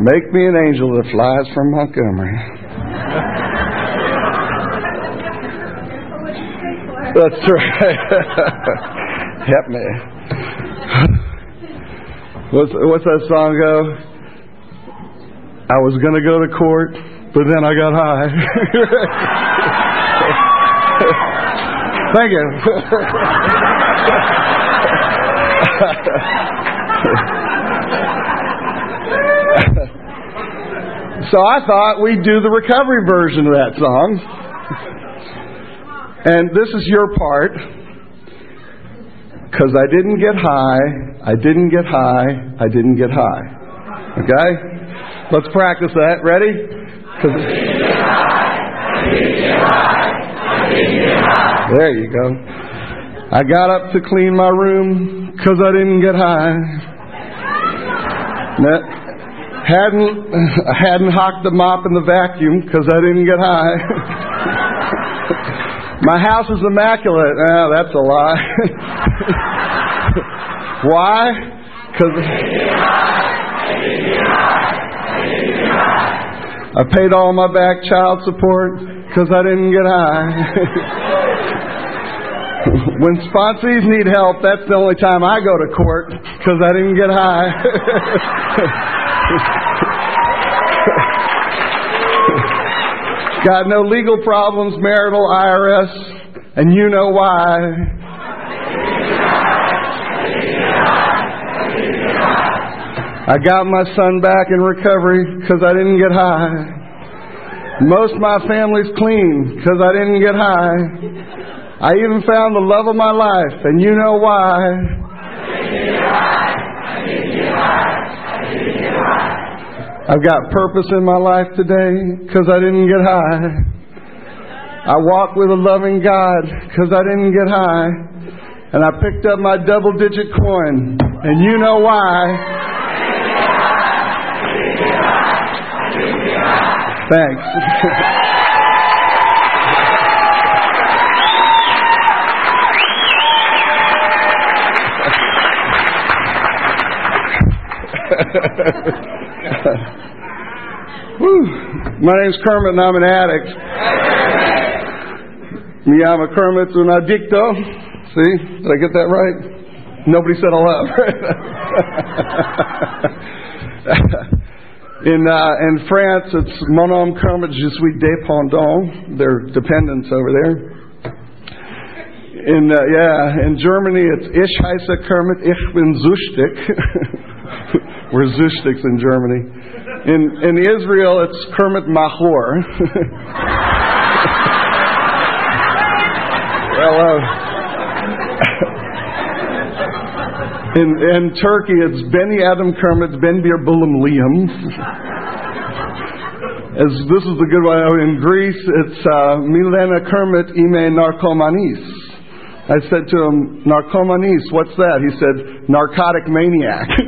Make me an angel that flies from Montgomery. That's right. Help me. What's, what's that song go? I was going to go to court, but then I got high. Thank you. So I thought we'd do the recovery version of that song. And this is your part. Because I didn't get high, I didn't get high, I didn't get high. Okay? Let's practice that. Ready? There you go. I got up to clean my room because I didn't get high. Hadn't I hadn't hocked the mop in the vacuum because I didn't get high. My house is immaculate. Ah, that's a lie. Why? Because I paid all my back child support because I didn't get high. when sponsees need help, that's the only time I go to court because I didn't get high. Got no legal problems, marital, IRS, and you know why. I got my son back in recovery because I didn't get high. Most of my family's clean because I didn't get high. I even found the love of my life, and you know why. I've got purpose in my life today because I didn't get high. I walk with a loving God because I didn't get high. And I picked up my double digit coin. And you know why. Thanks. My name's Kermit and I'm an addict. Me llamo Kermit un adicto. See? Did I get that right? Nobody said hello. in uh, in France, it's Mon homme Kermit je suis dépendant. They're dependents over there. In uh, yeah, in Germany, it's Ich heiße Kermit, ich bin süchtig. We're Zushtiks in Germany. In, in Israel, it's Kermit Mahor. well, uh, in, in Turkey, it's Beni Adam Kermit Ben Bir Bulim Liam. As this is the good one. In Greece, it's uh, Milena Kermit Ime Narcomanis. I said to him, Narcomanis, what's that? He said, narcotic maniac.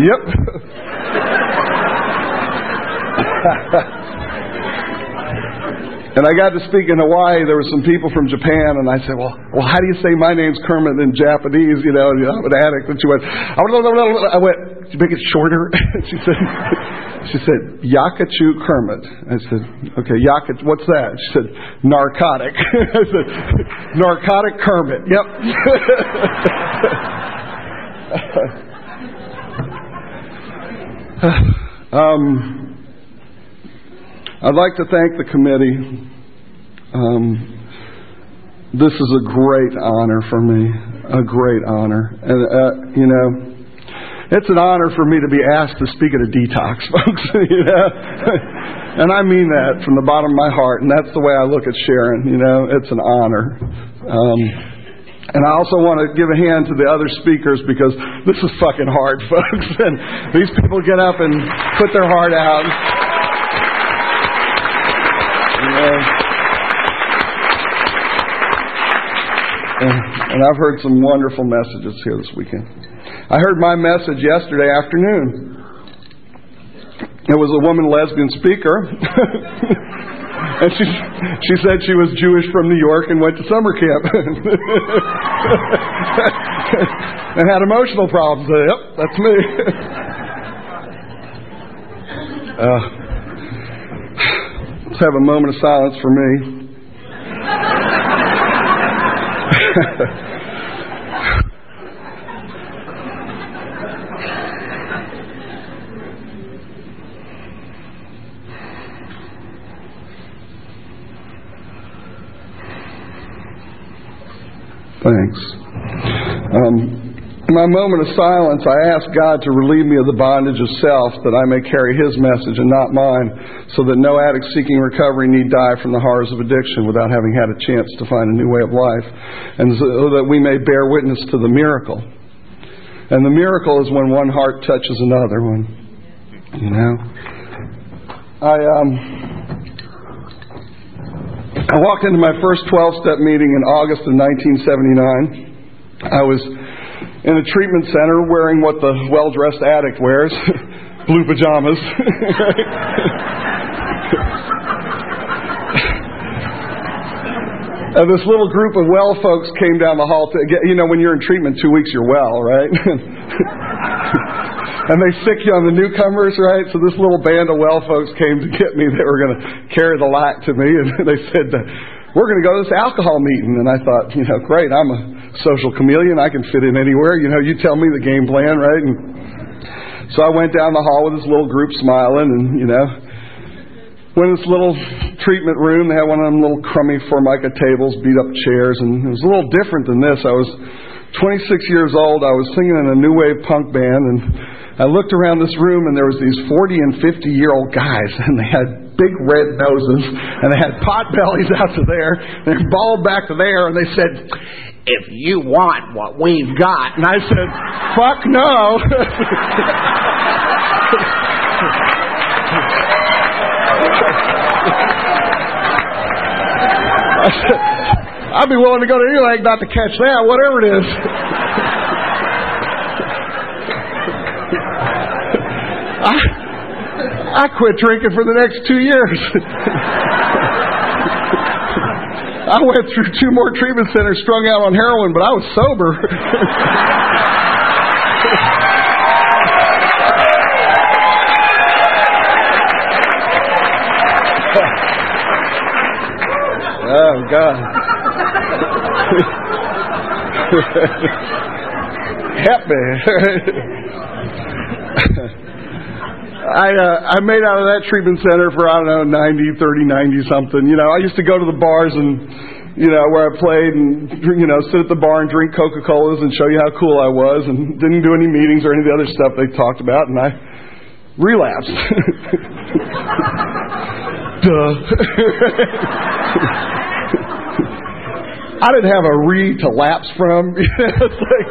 yep. And I got to speak in Hawaii. There were some people from Japan, and I said, "Well, well, how do you say my name's Kermit in Japanese?" You know, I'm an addict. And she went, "I went, did you make it shorter?" she said, "She said Yakachu Kermit." I said, "Okay, Yaka, what's that?" She said, "Narcotic." I said, "Narcotic Kermit." Yep. um. I'd like to thank the committee. Um, this is a great honor for me, a great honor. And, uh, you know, it's an honor for me to be asked to speak at a detox, folks. you know? and I mean that from the bottom of my heart, and that's the way I look at Sharon. You know, it's an honor. Um, and I also want to give a hand to the other speakers because this is fucking hard, folks. And these people get up and put their heart out. And, and I've heard some wonderful messages here this weekend. I heard my message yesterday afternoon. it was a woman lesbian speaker. and she she said she was Jewish from New York and went to summer camp. and had emotional problems. Yep, that's me. uh, let's have a moment of silence for me. Thanks. Um, in my moment of silence, I ask God to relieve me of the bondage of self that I may carry His message and not mine, so that no addict seeking recovery need die from the horrors of addiction without having had a chance to find a new way of life, and so that we may bear witness to the miracle. And the miracle is when one heart touches another. one. you know, I um, I walked into my first 12 step meeting in August of 1979. I was in a treatment center wearing what the well dressed addict wears blue pajamas. and this little group of well folks came down the hall to get, you know, when you're in treatment two weeks, you're well, right? and they sick you on the newcomers, right? So this little band of well folks came to get me. They were going to carry the lac to me, and they said, uh, "We're going to go to this alcohol meeting." And I thought, you know, great. I'm a social chameleon. I can fit in anywhere. You know, you tell me the game plan, right? And so I went down the hall with this little group smiling, and you know, went in this little treatment room. They had one of them little crummy formica tables, beat up chairs, and it was a little different than this. I was 26 years old. I was singing in a new wave punk band, and I looked around this room and there was these 40 and 50 year old guys and they had big red noses and they had pot bellies out to there and they're bald back to there and they said, if you want what we've got. And I said, fuck no. I said, I'd be willing to go to any lake not to catch that, whatever it is. I, I quit drinking for the next two years. I went through two more treatment centers strung out on heroin, but I was sober. oh, God. Help me. I uh, I made out of that treatment center for I don't know ninety, thirty, ninety something. You know, I used to go to the bars and you know where I played and you know sit at the bar and drink Coca Colas and show you how cool I was and didn't do any meetings or any of the other stuff they talked about and I relapsed. Duh. I didn't have a re to lapse from. it's like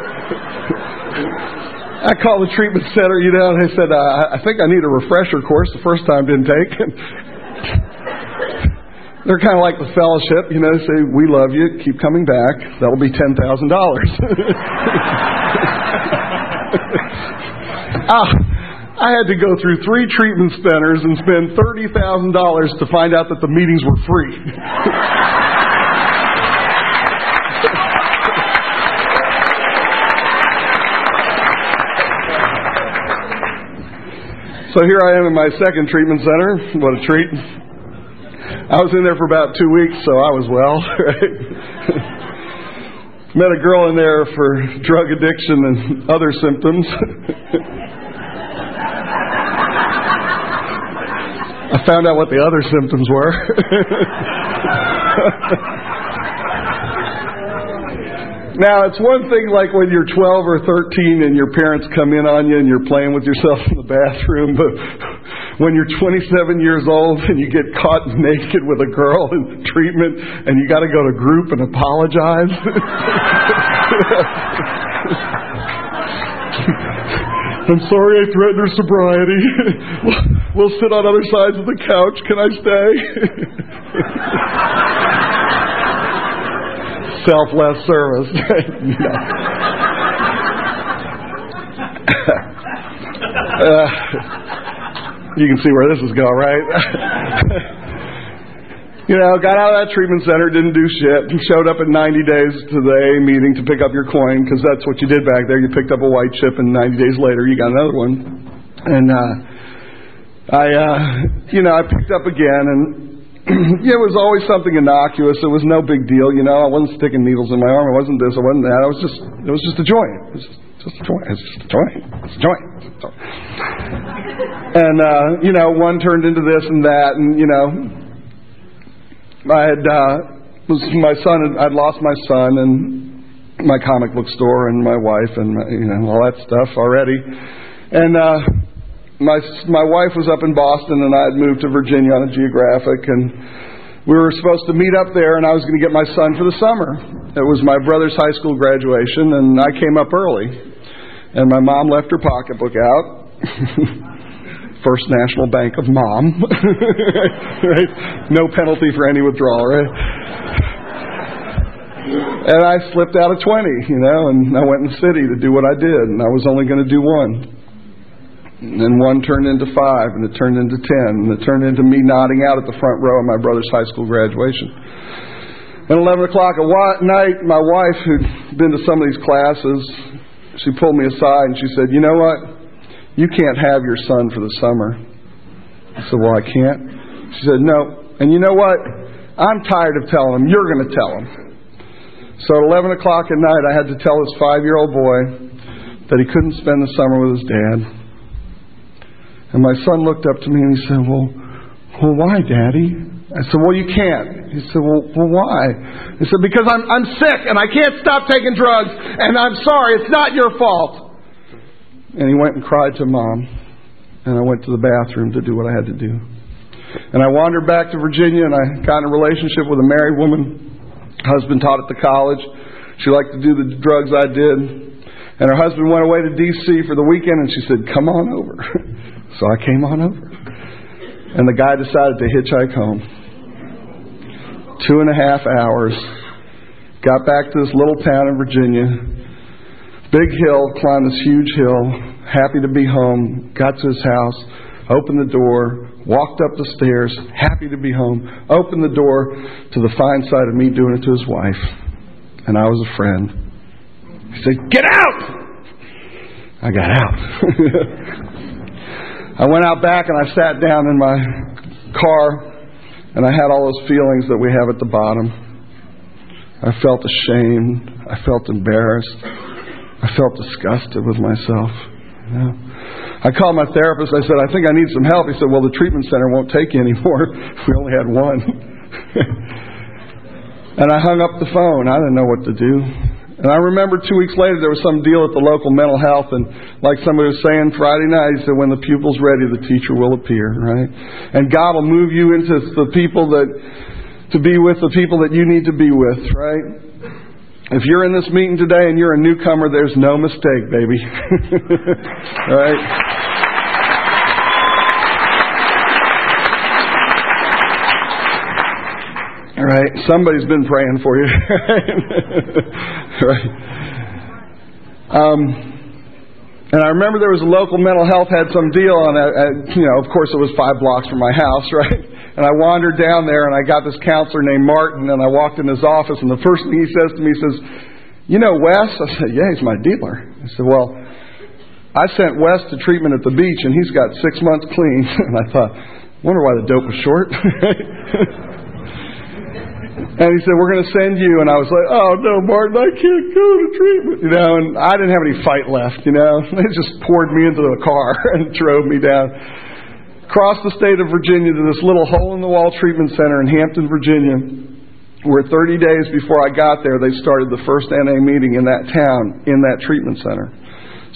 I called the treatment center, you know, and they said, uh, I think I need a refresher course. The first time didn't take. They're kind of like the fellowship, you know, say, we love you, keep coming back. That'll be $10,000. ah, I had to go through three treatment centers and spend $30,000 to find out that the meetings were free. So here I am in my second treatment center. What a treat. I was in there for about two weeks, so I was well. Right? Met a girl in there for drug addiction and other symptoms. I found out what the other symptoms were. Now, it's one thing like when you're 12 or 13 and your parents come in on you and you're playing with yourself in the bathroom, but when you're 27 years old and you get caught naked with a girl in treatment and you got to go to group and apologize. I'm sorry I threatened her sobriety. we'll sit on other sides of the couch. Can I stay? selfless service. uh, you can see where this is going, right? you know, got out of that treatment center, didn't do shit, showed up in 90 days to the meeting to pick up your coin because that's what you did back there. You picked up a white chip, and 90 days later, you got another one. And uh, I, uh, you know, I picked up again, and it was always something innocuous. It was no big deal, you know. I wasn't sticking needles in my arm. It wasn't this. It wasn't that. It was just, it was just a joint. It was just, a joint. It's just a joint. It's a joint. It's a joint. and uh, you know, one turned into this and that, and you know, I had uh, was my son. I'd lost my son and my comic book store and my wife and you know all that stuff already, and. uh my my wife was up in Boston and I had moved to Virginia on a geographic and we were supposed to meet up there and I was going to get my son for the summer. It was my brother's high school graduation and I came up early. And my mom left her pocketbook out. First National Bank of Mom. right? No penalty for any withdrawal, right? And I slipped out a 20, you know, and I went in the city to do what I did, and I was only going to do one. And then one turned into five, and it turned into ten, and it turned into me nodding out at the front row of my brother's high school graduation. At 11 o'clock at night, my wife, who'd been to some of these classes, she pulled me aside and she said, You know what? You can't have your son for the summer. I said, Well, I can't. She said, No. And you know what? I'm tired of telling him. You're going to tell him. So at 11 o'clock at night, I had to tell this five year old boy that he couldn't spend the summer with his dad and my son looked up to me and he said, Well, well why, Daddy? I said, Well, you can't. He said, Well, well why? He said, Because I'm, I'm sick and I can't stop taking drugs and I'm sorry, it's not your fault. And he went and cried to mom. And I went to the bathroom to do what I had to do. And I wandered back to Virginia and I got in a relationship with a married woman. Husband taught at the college. She liked to do the drugs I did. And her husband went away to D.C. for the weekend and she said, Come on over. So I came on over. And the guy decided to hitchhike home. Two and a half hours. Got back to this little town in Virginia. Big hill, climbed this huge hill. Happy to be home. Got to his house. Opened the door. Walked up the stairs. Happy to be home. Opened the door to the fine sight of me doing it to his wife. And I was a friend. He said, Get out! I got out. I went out back and I sat down in my car and I had all those feelings that we have at the bottom. I felt ashamed. I felt embarrassed. I felt disgusted with myself. I called my therapist. I said, I think I need some help. He said, Well, the treatment center won't take you anymore. we only had one. and I hung up the phone. I didn't know what to do. And I remember two weeks later there was some deal at the local mental health, and like somebody was saying Friday night, he said, "When the pupil's ready, the teacher will appear." Right? And God will move you into the people that to be with the people that you need to be with. Right? If you're in this meeting today and you're a newcomer, there's no mistake, baby. right? Right? Somebody's been praying for you. right? Um, and I remember there was a local mental health had some deal on it. You know, of course, it was five blocks from my house, right? And I wandered down there, and I got this counselor named Martin, and I walked in his office, and the first thing he says to me, he says, "You know Wes?" I said, "Yeah, he's my dealer." He said, "Well." I sent Wes to treatment at the beach, and he's got six months clean. and I thought, wonder why the dope was short. And he said, We're going to send you. And I was like, Oh, no, Martin, I can't go to treatment. You know, and I didn't have any fight left, you know. They just poured me into the car and drove me down. Across the state of Virginia to this little hole in the wall treatment center in Hampton, Virginia, where 30 days before I got there, they started the first NA meeting in that town, in that treatment center.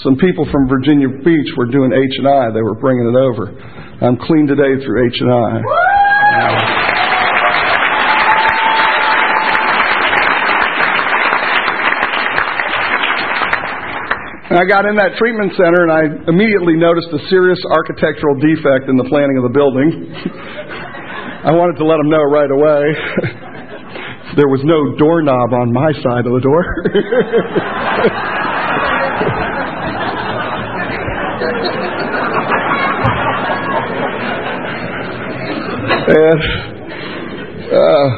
Some people from Virginia Beach were doing H and I. They were bringing it over. I'm clean today through H and I. Got in that treatment center and I immediately noticed a serious architectural defect in the planning of the building. I wanted to let them know right away. there was no doorknob on my side of the door. and uh,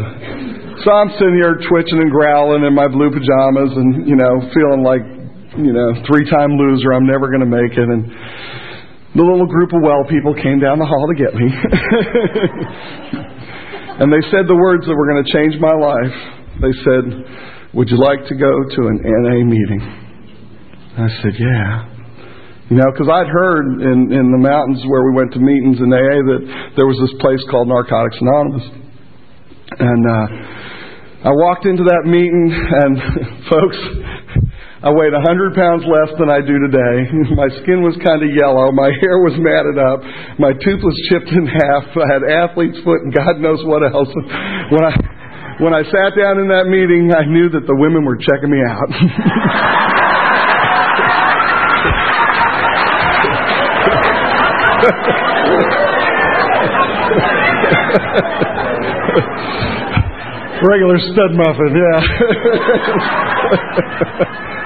so I'm sitting here twitching and growling in my blue pajamas and, you know, feeling like, you know, three time loser. I'm never going to make it. And the little group of well people came down the hall to get me. and they said the words that were going to change my life. They said, Would you like to go to an NA meeting? I said, Yeah. You know, because I'd heard in, in the mountains where we went to meetings in AA that there was this place called Narcotics Anonymous. And uh, I walked into that meeting, and folks, I weighed a 100 pounds less than I do today. My skin was kind of yellow. My hair was matted up. My tooth was chipped in half. I had athlete's foot and God knows what else. When I, when I sat down in that meeting, I knew that the women were checking me out. Regular stud muffin, yeah.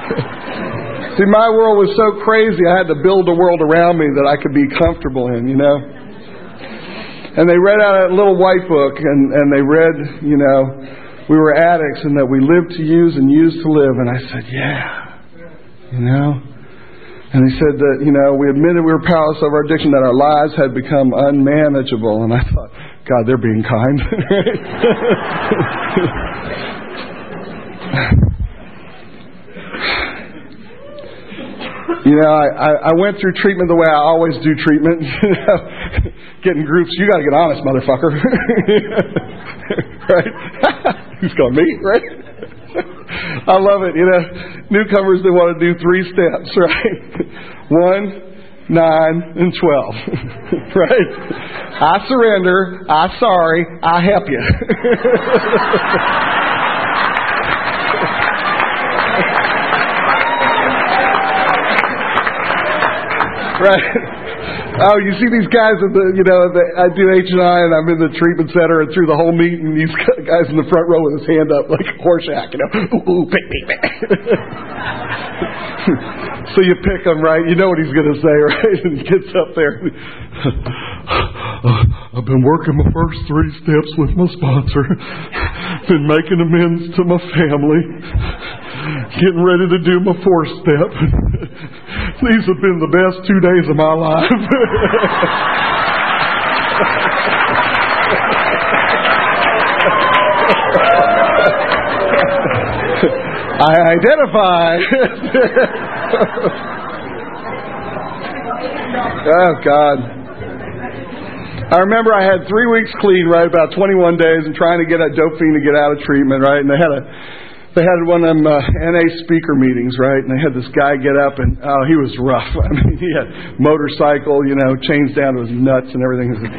See, my world was so crazy, I had to build a world around me that I could be comfortable in, you know. And they read out a little white book, and, and they read, you know, we were addicts and that we lived to use and used to live. And I said, yeah, you know. And he said that, you know, we admitted we were powerless over addiction, that our lives had become unmanageable. And I thought, God, they're being kind. you know, I, I, I went through treatment the way I always do treatment. Getting groups, you got to get honest, motherfucker. right? Who's going me, right? I love it. You know, newcomers they want to do three steps, right? One, nine, and twelve. right? I surrender. I sorry. I help you. Right? Oh, you see these guys at the, you know, the, I do H and I, and I'm in the treatment center, and through the whole meeting, these guys in the front row with his hand up like a Horshack, you know, ooh, ooh, pick, pick, pick. so you pick him, right? You know what he's going to say, right? And he gets up there. Uh, I've been working my first three steps with my sponsor, been making amends to my family, getting ready to do my fourth step. These have been the best two days of my life. I identify. oh, God. I remember I had three weeks clean, right, about 21 days, and trying to get dope fiend to get out of treatment, right? And they had a they had one of them uh, NA speaker meetings, right? And they had this guy get up, and oh, he was rough. I mean, he had motorcycle, you know, chains down to his nuts and everything. know?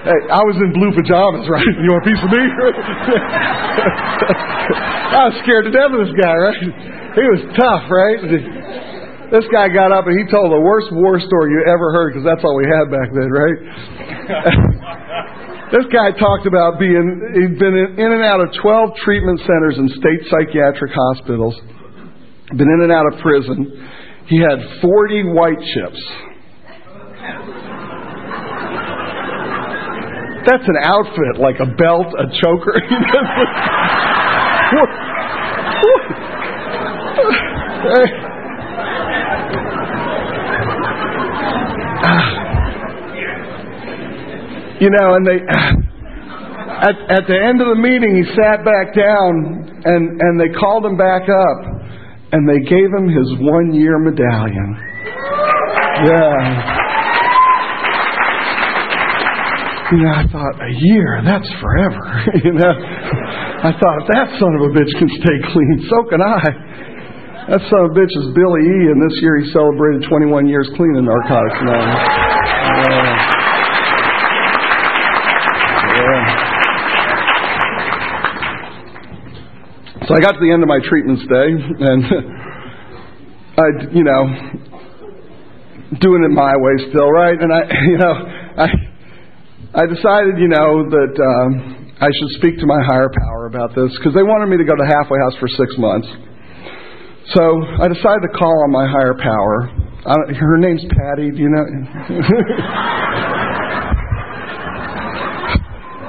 Hey, I was in blue pajamas, right? You want a piece of me? I was scared to death of this guy, right? He was tough, right? This guy got up and he told the worst war story you ever heard because that's all we had back then, right? This guy talked about being, he'd been in and out of 12 treatment centers and state psychiatric hospitals, been in and out of prison. He had 40 white chips. That's an outfit, like a belt, a choker. You know, and they at at the end of the meeting he sat back down and and they called him back up and they gave him his one year medallion. Yeah. You know, I thought, a year, that's forever. you know, I thought, if that son of a bitch can stay clean, so can I. That son of a bitch is Billy E., and this year he celebrated 21 years clean in Narcotics Anonymous. Yeah. So I got to the end of my treatment stay, and I, you know, doing it my way still, right? And I, you know, I, I decided, you know, that um, I should speak to my higher power about this because they wanted me to go to halfway house for six months. So I decided to call on my higher power. I, her name's Patty. Do you know?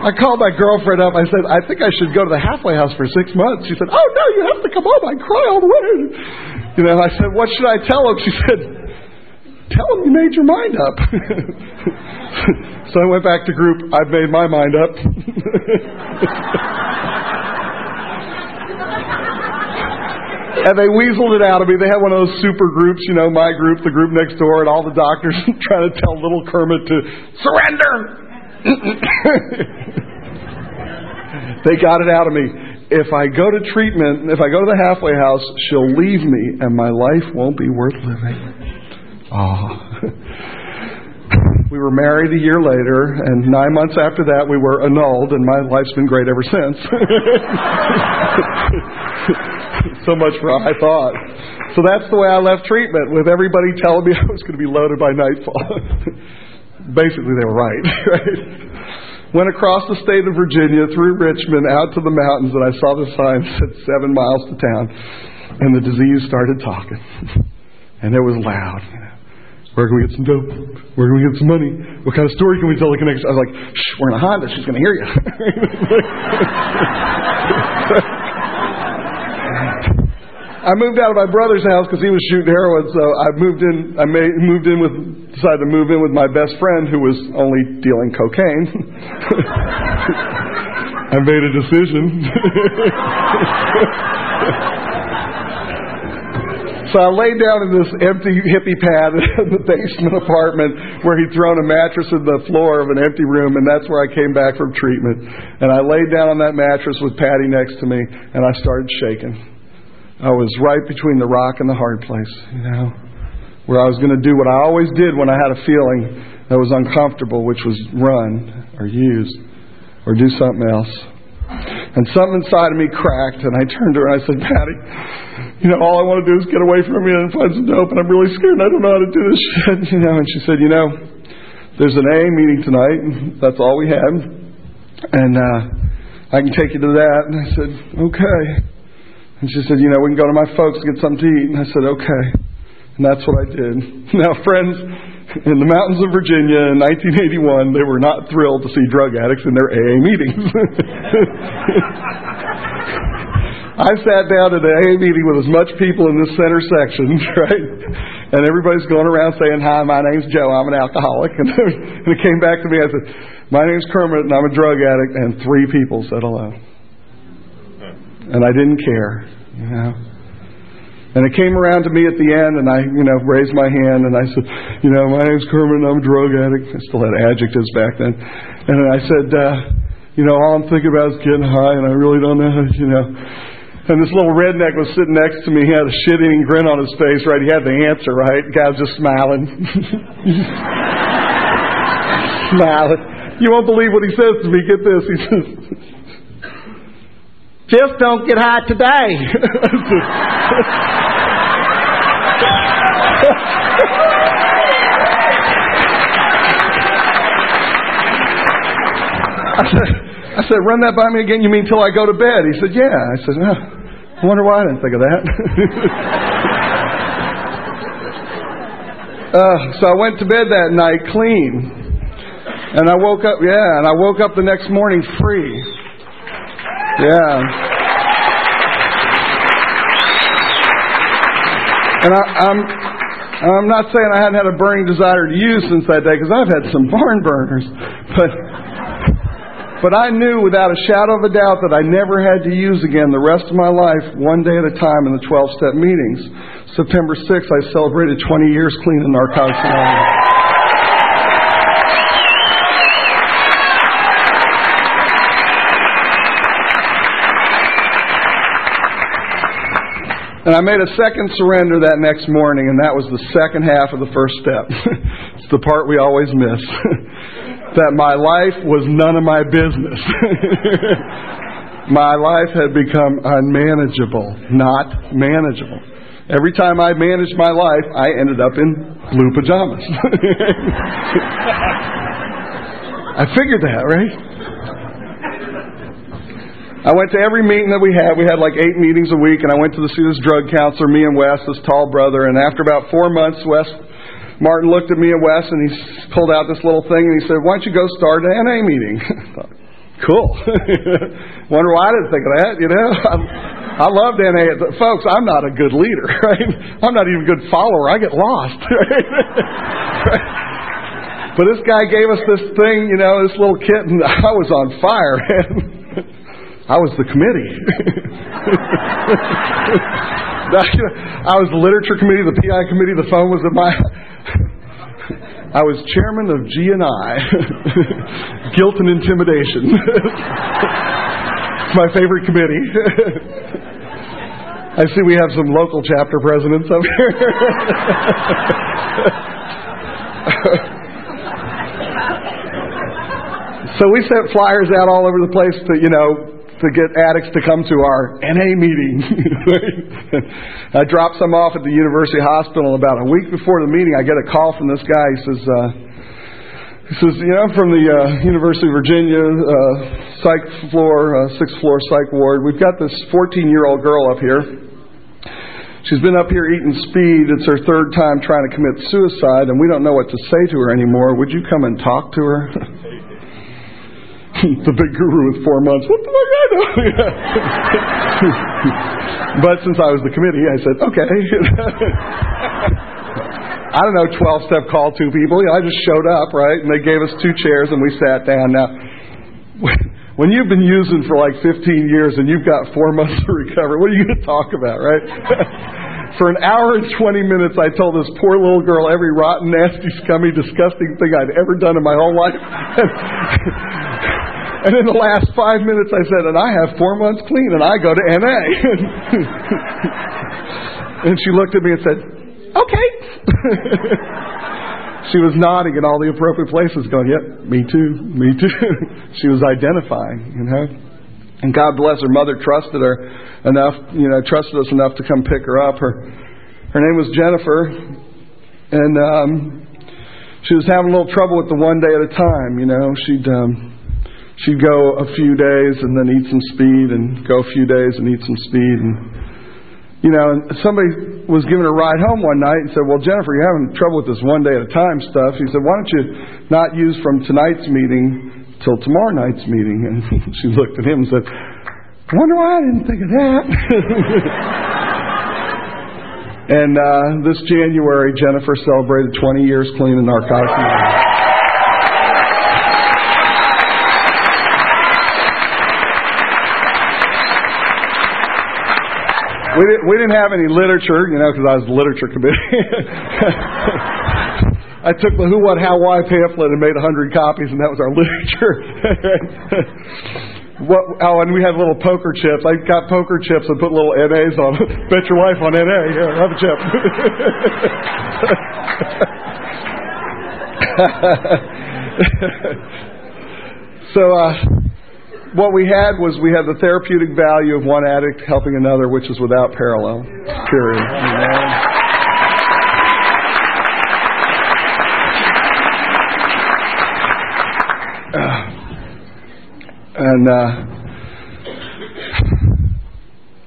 I called my girlfriend up. I said, I think I should go to the halfway house for six months. She said, Oh no, you have to come home. I cry all the way. You know, I said, What should I tell him? She said, Tell him you made your mind up. so I went back to group. I've made my mind up. and they weaseled it out of me. They had one of those super groups, you know, my group, the group next door, and all the doctors trying to tell little Kermit to surrender. they got it out of me. If I go to treatment, if I go to the halfway house, she'll leave me, and my life won't be worth living. Oh. we were married a year later, and nine months after that, we were annulled, and my life's been great ever since. so much for I thought. So that's the way I left treatment, with everybody telling me I was going to be loaded by nightfall. Basically, they were right. right? Went across the state of Virginia, through Richmond, out to the mountains, and I saw the sign that said seven miles to town, and the disease started talking. And it was loud. Where can we get some dope? Where can we get some money? What kind of story can we tell the connection? I was like, Shh, we're in a Honda. She's going to hear you. I moved out of my brother's house because he was shooting heroin, so I moved in. I made, moved in with, decided to move in with my best friend who was only dealing cocaine. I made a decision. so I laid down in this empty hippie pad in the basement apartment where he'd thrown a mattress in the floor of an empty room, and that's where I came back from treatment. And I laid down on that mattress with Patty next to me, and I started shaking. I was right between the rock and the hard place, you know, where I was going to do what I always did when I had a feeling that was uncomfortable, which was run or use or do something else. And something inside of me cracked, and I turned to her and I said, Patty, you know, all I want to do is get away from you and find some dope, and I'm really scared and I don't know how to do this shit, you know. And she said, you know, there's an AA meeting tonight, and that's all we had, and uh, I can take you to that. And I said, okay. And she said, You know, we can go to my folks and get something to eat. And I said, Okay. And that's what I did. Now, friends, in the mountains of Virginia in 1981, they were not thrilled to see drug addicts in their AA meetings. I sat down at an AA meeting with as much people in this center section, right? And everybody's going around saying, Hi, my name's Joe, I'm an alcoholic. And, and it came back to me, I said, My name's Kermit, and I'm a drug addict. And three people said hello and I didn't care, you know. And it came around to me at the end, and I, you know, raised my hand and I said, you know, my name's Kermit, and I'm a drug addict. I still had adjectives back then. And I said, uh, you know, all I'm thinking about is getting high, and I really don't know you know. And this little redneck was sitting next to me. He had a shit-eating grin on his face, right? He had the answer, right? The just smiling. smiling. You won't believe what he says to me. Get this. He says, just don't get high today. I said, I said, run that by me again. You mean till I go to bed? He said, yeah. I said, oh, I wonder why I didn't think of that. uh, so I went to bed that night clean. And I woke up, yeah, and I woke up the next morning free. Yeah. And I, I'm I'm not saying I hadn't had a burning desire to use since that day because I've had some barn burners, but but I knew without a shadow of a doubt that I never had to use again the rest of my life, one day at a time in the 12 step meetings. September 6th, I celebrated 20 years clean in Narcotics Anonymous. And I made a second surrender that next morning, and that was the second half of the first step. it's the part we always miss. that my life was none of my business. my life had become unmanageable, not manageable. Every time I managed my life, I ended up in blue pajamas. I figured that, right? I went to every meeting that we had. We had like eight meetings a week, and I went to see this drug counselor, me and Wes, this tall brother. And after about four months, Wes Martin looked at me and Wes, and he pulled out this little thing, and he said, "Why don't you go start an NA meeting?" cool. Wonder why I didn't think of that, you know? I, I love NA. Folks, I'm not a good leader, right? I'm not even a good follower. I get lost. But this guy gave us this thing, you know, this little kit, and I was on fire. I was the committee. I was the literature committee, the PI committee, the phone was at my. I was chairman of G and I, guilt and intimidation. it's my favorite committee. I see we have some local chapter presidents up here. So we sent flyers out all over the place to, you know, to get addicts to come to our NA meeting. I dropped some off at the University Hospital. About a week before the meeting, I get a call from this guy. He says, uh, he says, you know, I'm from the uh, University of Virginia uh, psych floor, uh, sixth floor psych ward. We've got this 14 year old girl up here. She's been up here eating speed. It's her third time trying to commit suicide, and we don't know what to say to her anymore. Would you come and talk to her? the big guru with four months. What the fuck I know? but since I was the committee, I said, okay. I don't know, 12 step call two people. You know, I just showed up, right? And they gave us two chairs and we sat down. Now, when you've been using for like 15 years and you've got four months to recover, what are you going to talk about, right? For an hour and 20 minutes, I told this poor little girl every rotten, nasty, scummy, disgusting thing I'd ever done in my whole life. And in the last five minutes, I said, and I have four months clean, and I go to NA. and she looked at me and said, okay. she was nodding in all the appropriate places, going, yep, me too, me too. she was identifying, you know. And God bless her mother trusted her enough, you know, trusted us enough to come pick her up. Her her name was Jennifer, and um, she was having a little trouble with the one day at a time. You know, she'd um, she'd go a few days and then eat some speed and go a few days and eat some speed and you know and somebody was giving her a ride home one night and said well jennifer you're having trouble with this one day at a time stuff he said why don't you not use from tonight's meeting till tomorrow night's meeting and she looked at him and said I wonder why I didn't think of that. and uh, this January, Jennifer celebrated 20 years clean and narcotics. we didn't, we didn't have any literature, you know, because I was the literature committee. I took the Who, What, How, Why pamphlet and made a hundred copies, and that was our literature. what, oh, and we had little poker chips. I got poker chips and put little NAs on. Bet your life on NA. Here, have a chip. so, uh, what we had was we had the therapeutic value of one addict helping another, which is without parallel. Period. And uh,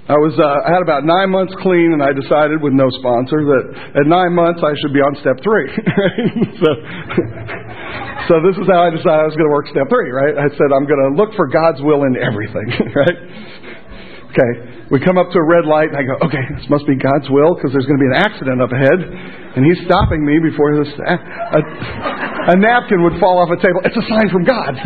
I was uh, I had about nine months clean, and I decided with no sponsor that at nine months I should be on step three. so so this is how I decided I was going to work step three, right? I said, I'm going to look for God's will in everything, right? Okay. We come up to a red light, and I go, okay, this must be God's will because there's going to be an accident up ahead. And he's stopping me before this, a, a, a napkin would fall off a table. It's a sign from God.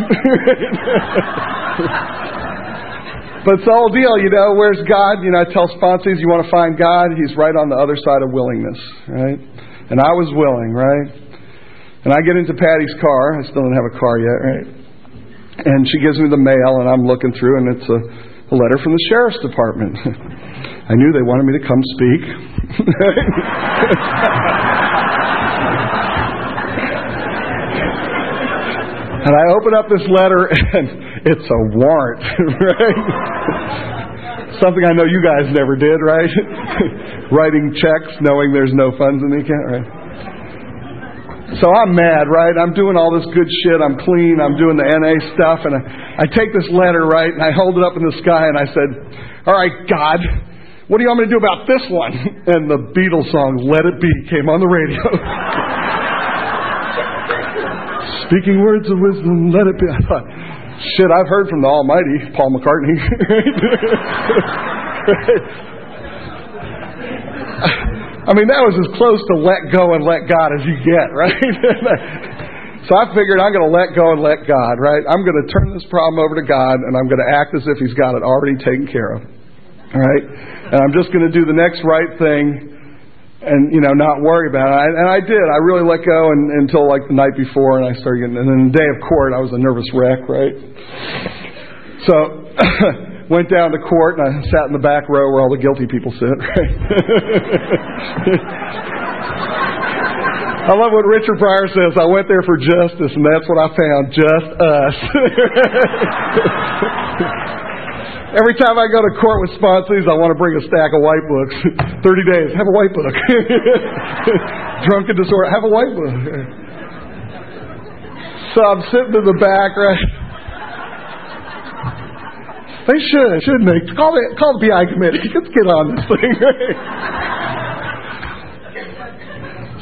but it's the whole deal, you know. Where's God? You know, I tell sponsors, you want to find God? He's right on the other side of willingness, right? And I was willing, right? And I get into Patty's car. I still don't have a car yet, right? And she gives me the mail, and I'm looking through, and it's a, a letter from the sheriff's department. I knew they wanted me to come speak. And I open up this letter, and it's a warrant, right? Something I know you guys never did, right? Writing checks knowing there's no funds in the account, right? So I'm mad, right? I'm doing all this good shit. I'm clean. I'm doing the NA stuff. And I, I take this letter, right? And I hold it up in the sky and I said, All right, God, what do you want me to do about this one? And the Beatles song, Let It Be, came on the radio. Speaking words of wisdom, let it be. I thought, Shit, I've heard from the Almighty, Paul McCartney. I mean, that was as close to let go and let God as you get, right? so I figured I'm going to let go and let God, right? I'm going to turn this problem over to God, and I'm going to act as if He's got it already taken care of, all right? And I'm just going to do the next right thing and you know not worry about it. And I did. I really let go and, until like the night before, and I started getting. And then the day of court, I was a nervous wreck, right? So went down to court and I sat in the back row where all the guilty people sit. Right? I love what Richard Pryor says. I went there for justice, and that's what I found. Just us. Every time I go to court with sponsors, I want to bring a stack of white books. 30 days, have a white book. Drunken disorder, have a white book. So I'm sitting in the back, right? They should, shouldn't they? Call the, call the PI committee. Let's get on this thing, right?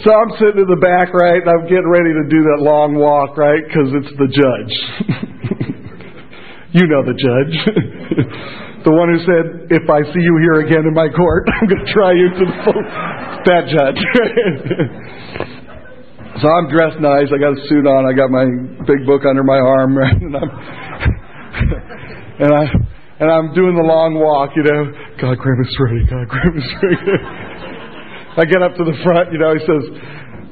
So I'm sitting in the back, right, and I'm getting ready to do that long walk, right, because it's the judge. you know the judge. the one who said, if I see you here again in my court, I'm going to try you to the full. That judge. so I'm dressed nice. I got a suit on. I got my big book under my arm, right, and I'm, and I, and I'm doing the long walk, you know. God us strength. God us strength. I get up to the front, you know, he says,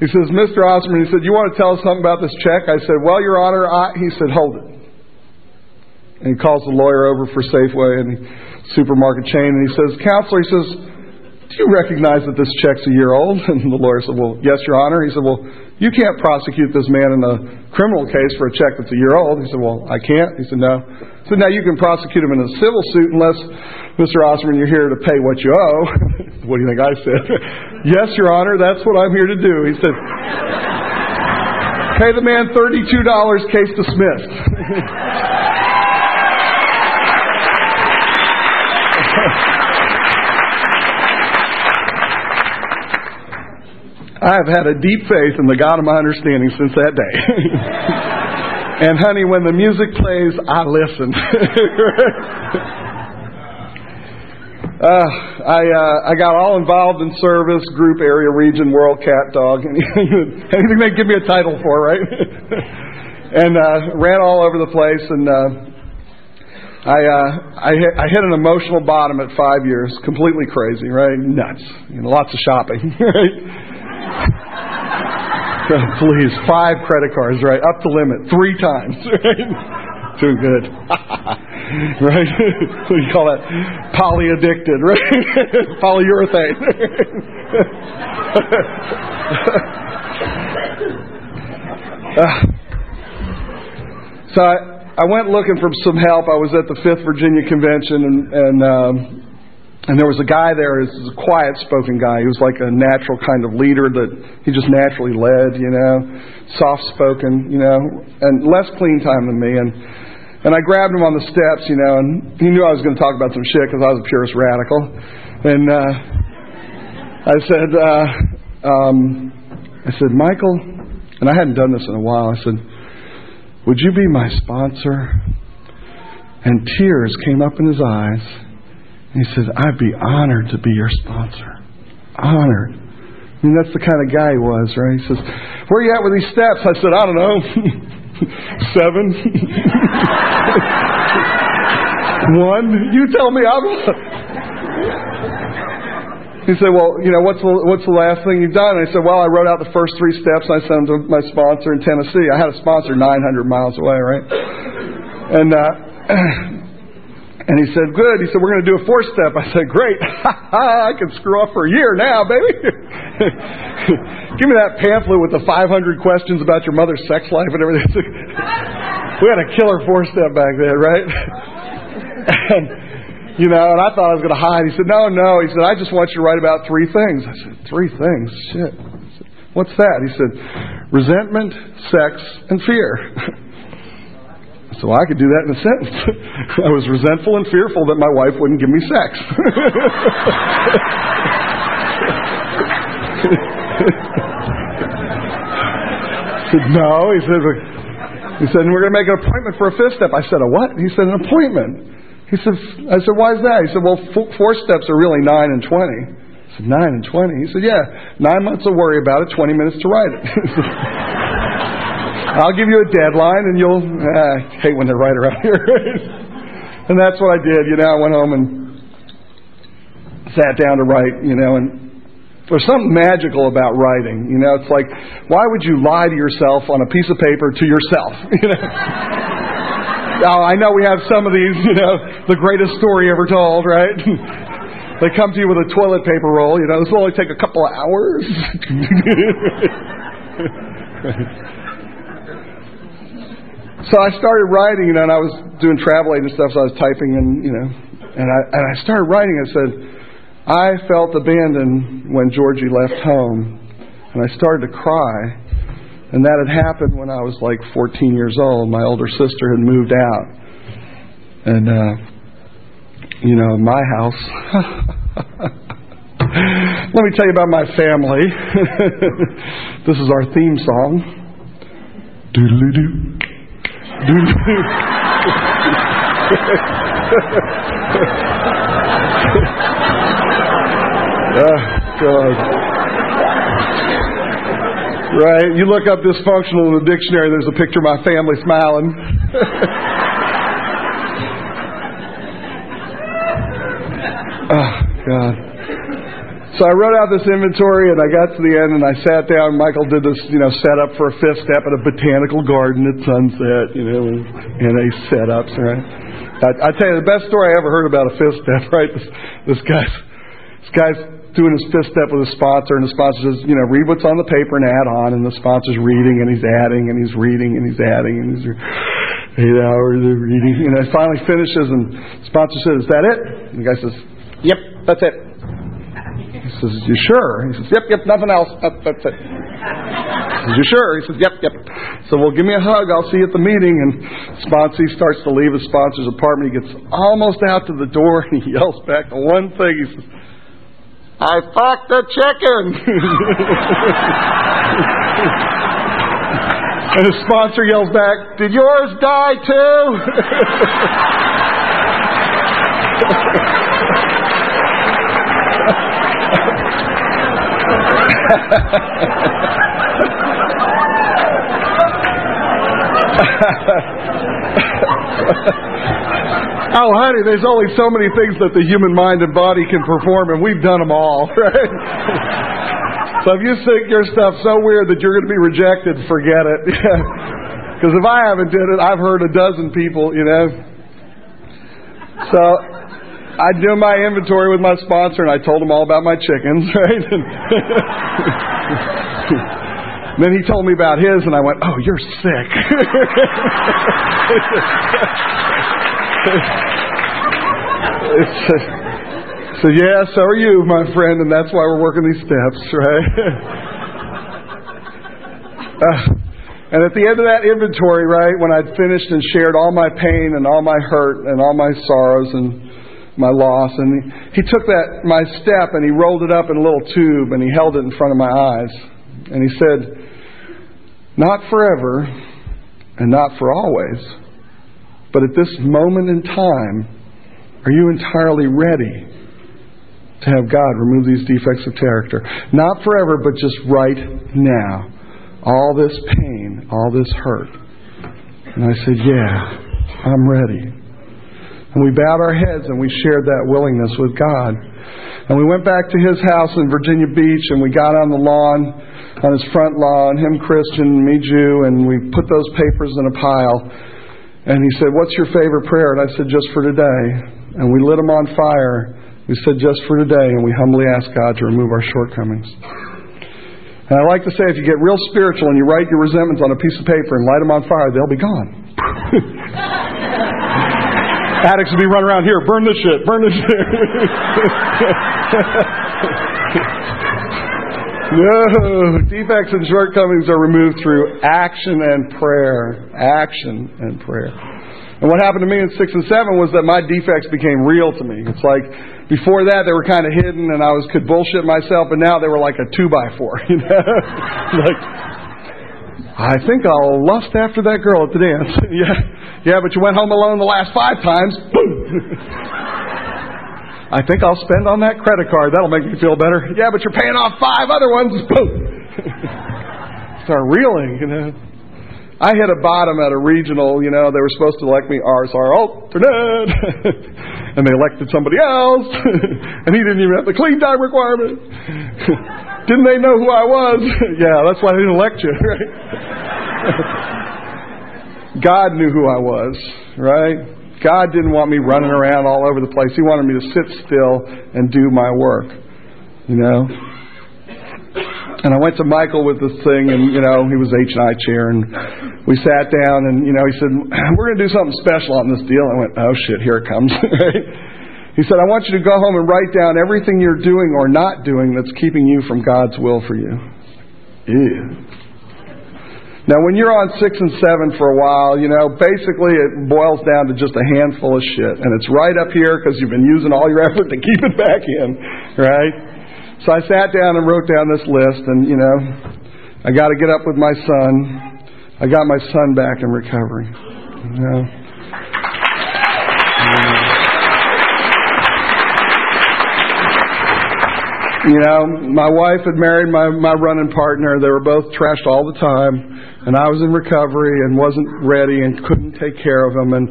he says, Mr. Osborne, he said, you want to tell us something about this check? I said, well, Your Honor, I, he said, hold it. And he calls the lawyer over for Safeway and the supermarket chain, and he says, counselor, he says, do you recognize that this check's a year old? And the lawyer said, well, yes, Your Honor. He said, well, you can't prosecute this man in a criminal case for a check that's a year old. He said, well, I can't. He said, no. So now you can prosecute him in a civil suit unless, Mr. Osborne, you're here to pay what you owe. what do you think I said? yes, Your Honor, that's what I'm here to do. He said, pay the man $32, case dismissed. I have had a deep faith in the God of my understanding since that day. and honey, when the music plays, I listen. uh, I uh, I got all involved in service, group, area, region, world, cat, dog, anything they give me a title for, right? and uh, ran all over the place and. Uh, I uh, I hit, I hit an emotional bottom at five years, completely crazy, right? Nuts, you know, lots of shopping, right? Please, five credit cards, right? Up to limit, three times, right? Too good, right? what do you call that? Poly addicted, right? Polyurethane. uh, so I, I went looking for some help. I was at the Fifth Virginia Convention, and and um, and there was a guy there. He was a quiet-spoken guy. He was like a natural kind of leader that he just naturally led, you know, soft-spoken, you know, and less clean time than me. And and I grabbed him on the steps, you know, and he knew I was going to talk about some shit because I was a purist radical. And uh, I said, uh, um, I said, Michael, and I hadn't done this in a while. I said. Would you be my sponsor? And tears came up in his eyes. And he said, I'd be honored to be your sponsor. Honored. I mean, that's the kind of guy he was, right? He says, Where are you at with these steps? I said, I don't know. Seven? One? You tell me. I'm. He said, "Well, you know, what's the what's the last thing you've done?" And I said, "Well, I wrote out the first three steps. And I sent them to my sponsor in Tennessee. I had a sponsor 900 miles away, right?" And uh, and he said, "Good." He said, "We're going to do a fourth step." I said, "Great! I can screw up for a year now, baby. Give me that pamphlet with the 500 questions about your mother's sex life and everything." we had a killer four step back then, right? and, you know, and I thought I was going to hide. He said, No, no. He said, I just want you to write about three things. I said, Three things? Shit. Said, What's that? He said, Resentment, sex, and fear. So I could do that in a sentence. I was resentful and fearful that my wife wouldn't give me sex. he said, No. He said, He said, we're going to make an appointment for a fifth step. I said, a what? He said, an appointment. He said, I said, why is that? He said, well, four steps are really nine and 20. I said, nine and 20? He said, yeah, nine months to worry about it, 20 minutes to write it. I'll give you a deadline and you'll, eh, I hate when they write around here. and that's what I did. You know, I went home and sat down to write, you know, and there's something magical about writing. You know, it's like, why would you lie to yourself on a piece of paper to yourself? You know? Now, I know we have some of these, you know, the greatest story ever told, right? they come to you with a toilet paper roll, you know, this will only take a couple of hours. so I started writing, you know, and I was doing travel agent stuff, so I was typing and, you know, and I, and I started writing. I said, I felt abandoned when Georgie left home, and I started to cry. And that had happened when I was like 14 years old. My older sister had moved out. And, uh, you know, my house. Let me tell you about my family. this is our theme song. Doodly doo. Doodly Oh, God. Right? You look up dysfunctional in the dictionary, there's a picture of my family smiling. oh, God. So I wrote out this inventory and I got to the end and I sat down. Michael did this, you know, setup for a fifth step at a botanical garden at sunset, you know, and a setups, right? I, I tell you, the best story I ever heard about a fifth step, right? This, this guy's, this guy's doing his fifth step with a sponsor, and the sponsor says, you know, read what's on the paper and add on, and the sponsor's reading, and he's adding, and he's reading, and he's adding, and he's eight hours of reading. And it finally finishes, and the sponsor says, is that it? And the guy says, yep, that's it. He says, you sure? He says, yep, yep, nothing else. That, that's it. He says, you sure? He says, yep, yep. So, well, give me a hug. I'll see you at the meeting. And sponsor starts to leave his sponsor's apartment. He gets almost out to the door, and he yells back the one thing. He says, I fucked a chicken. and his sponsor yells back, Did yours die too? Oh, honey, there's only so many things that the human mind and body can perform, and we've done them all, right? so if you think your stuff's so weird that you're going to be rejected, forget it. Because if I haven't did it, I've heard a dozen people, you know. So I do my inventory with my sponsor, and I told him all about my chickens, right? then he told me about his, and I went, "Oh, you're sick." So yeah, so are you, my friend, and that's why we're working these steps, right? uh, and at the end of that inventory, right, when I'd finished and shared all my pain and all my hurt and all my sorrows and my loss, and he, he took that my step and he rolled it up in a little tube and he held it in front of my eyes, and he said, "Not forever, and not for always." But at this moment in time, are you entirely ready to have God remove these defects of character? Not forever, but just right now. All this pain, all this hurt. And I said, Yeah, I'm ready. And we bowed our heads and we shared that willingness with God. And we went back to his house in Virginia Beach and we got on the lawn, on his front lawn, him Christian, me Jew, and we put those papers in a pile. And he said, What's your favorite prayer? And I said, Just for today. And we lit them on fire. We said, Just for today. And we humbly asked God to remove our shortcomings. And I like to say, if you get real spiritual and you write your resentments on a piece of paper and light them on fire, they'll be gone. Addicts will be running around here, burn this shit, burn this shit. No, defects and shortcomings are removed through action and prayer. Action and prayer. And what happened to me in six and seven was that my defects became real to me. It's like before that they were kind of hidden and I was could bullshit myself, but now they were like a two by four. You know, like I think I'll lust after that girl at the dance. yeah, yeah, but you went home alone the last five times. Boom. I think I'll spend on that credit card. That'll make me feel better. Yeah, but you're paying off five other ones. Boom. Start reeling, you know. I hit a bottom at a regional, you know, they were supposed to elect me RSR alternate. and they elected somebody else. and he didn't even have the clean time requirement. didn't they know who I was? yeah, that's why they didn't elect you, right? God knew who I was, right? God didn't want me running around all over the place. He wanted me to sit still and do my work. You know? And I went to Michael with this thing, and you know he was H and I chair, and we sat down, and you know he said, "We're going to do something special on this deal." I went, "Oh shit, here it comes." he said, "I want you to go home and write down everything you're doing or not doing that's keeping you from God's will for you." Now, when you're on six and seven for a while, you know, basically it boils down to just a handful of shit. And it's right up here because you've been using all your effort to keep it back in, right? So I sat down and wrote down this list, and you know, I got to get up with my son. I got my son back in recovery. You know. You know, my wife had married my my running partner. They were both trashed all the time, and I was in recovery and wasn't ready and couldn't take care of them. And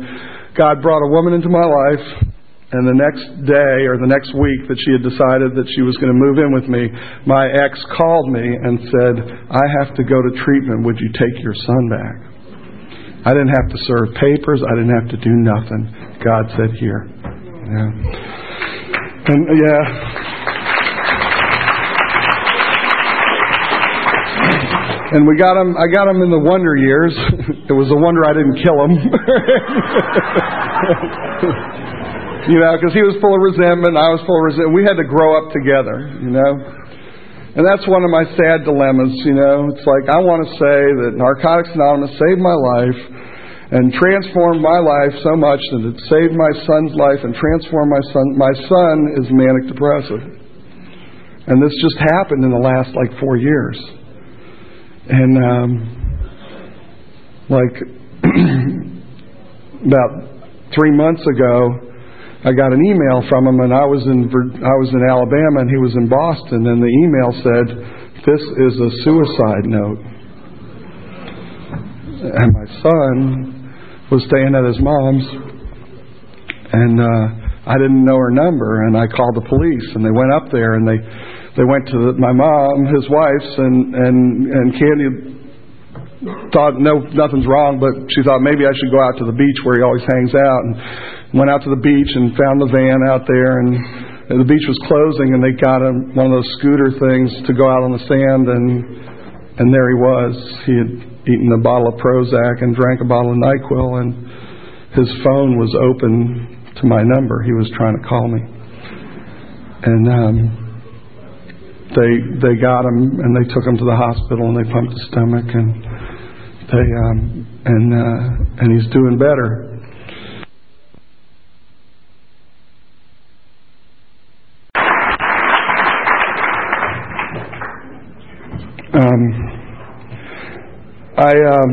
God brought a woman into my life and the next day or the next week that she had decided that she was going to move in with me, my ex called me and said, I have to go to treatment. Would you take your son back? I didn't have to serve papers. I didn't have to do nothing. God said, Here. Yeah. And yeah. And we got him. I got him in the wonder years. it was a wonder I didn't kill him. you know, because he was full of resentment, I was full of resentment. We had to grow up together, you know. And that's one of my sad dilemmas, you know. It's like I want to say that Narcotics Anonymous saved my life and transformed my life so much that it saved my son's life and transformed my son. My son is manic depressive. And this just happened in the last like four years. And um, like about three months ago, I got an email from him, and I was in I was in Alabama, and he was in Boston, and the email said, "This is a suicide note." And my son was staying at his mom's, and uh, I didn't know her number, and I called the police, and they went up there, and they they went to the, my mom, his wife's, and and and Candy thought no nothing's wrong, but she thought maybe I should go out to the beach where he always hangs out, and went out to the beach and found the van out there and the beach was closing and they got him one of those scooter things to go out on the sand and and there he was. He had eaten a bottle of Prozac and drank a bottle of NyQuil and his phone was open to my number. He was trying to call me. And um they they got him and they took him to the hospital and they pumped his stomach and they um and uh and he's doing better Um, I, um,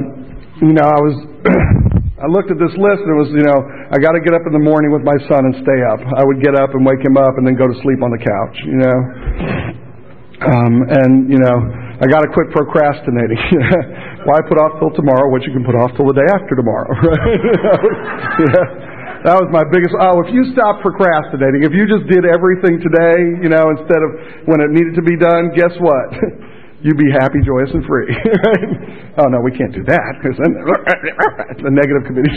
you know, I was, I looked at this list and it was, you know, I got to get up in the morning with my son and stay up. I would get up and wake him up and then go to sleep on the couch, you know. Um, and, you know, I got to quit procrastinating. Why put off till tomorrow what you can put off till the day after tomorrow, right? yeah. That was my biggest. Oh, if you stop procrastinating, if you just did everything today, you know, instead of when it needed to be done, guess what? You'd be happy, joyous, and free. oh no, we can't do that because then the negative committee.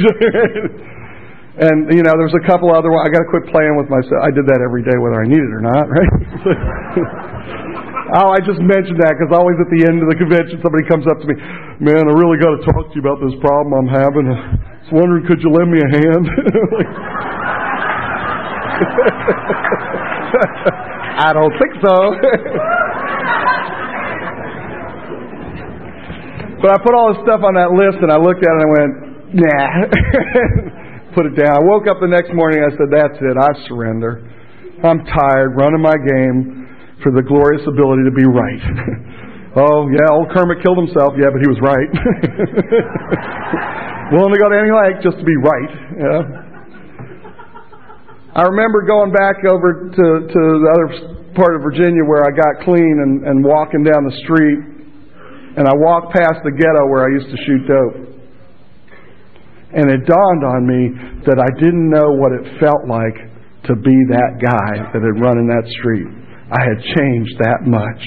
and you know, there's a couple other ones. I got to quit playing with myself. I did that every day, whether I needed it or not, right? Oh, I just mentioned that because always at the end of the convention, somebody comes up to me, man, I really got to talk to you about this problem I'm having. I was wondering, could you lend me a hand? I don't think so. But I put all this stuff on that list and I looked at it and I went, nah. put it down. I woke up the next morning and I said, that's it. I surrender. I'm tired running my game for the glorious ability to be right. Oh, yeah, old Kermit killed himself. Yeah, but he was right. Willing to go to any length just to be right. Yeah. I remember going back over to, to the other part of Virginia where I got clean and, and walking down the street, and I walked past the ghetto where I used to shoot dope. And it dawned on me that I didn't know what it felt like to be that guy that had run in that street. I had changed that much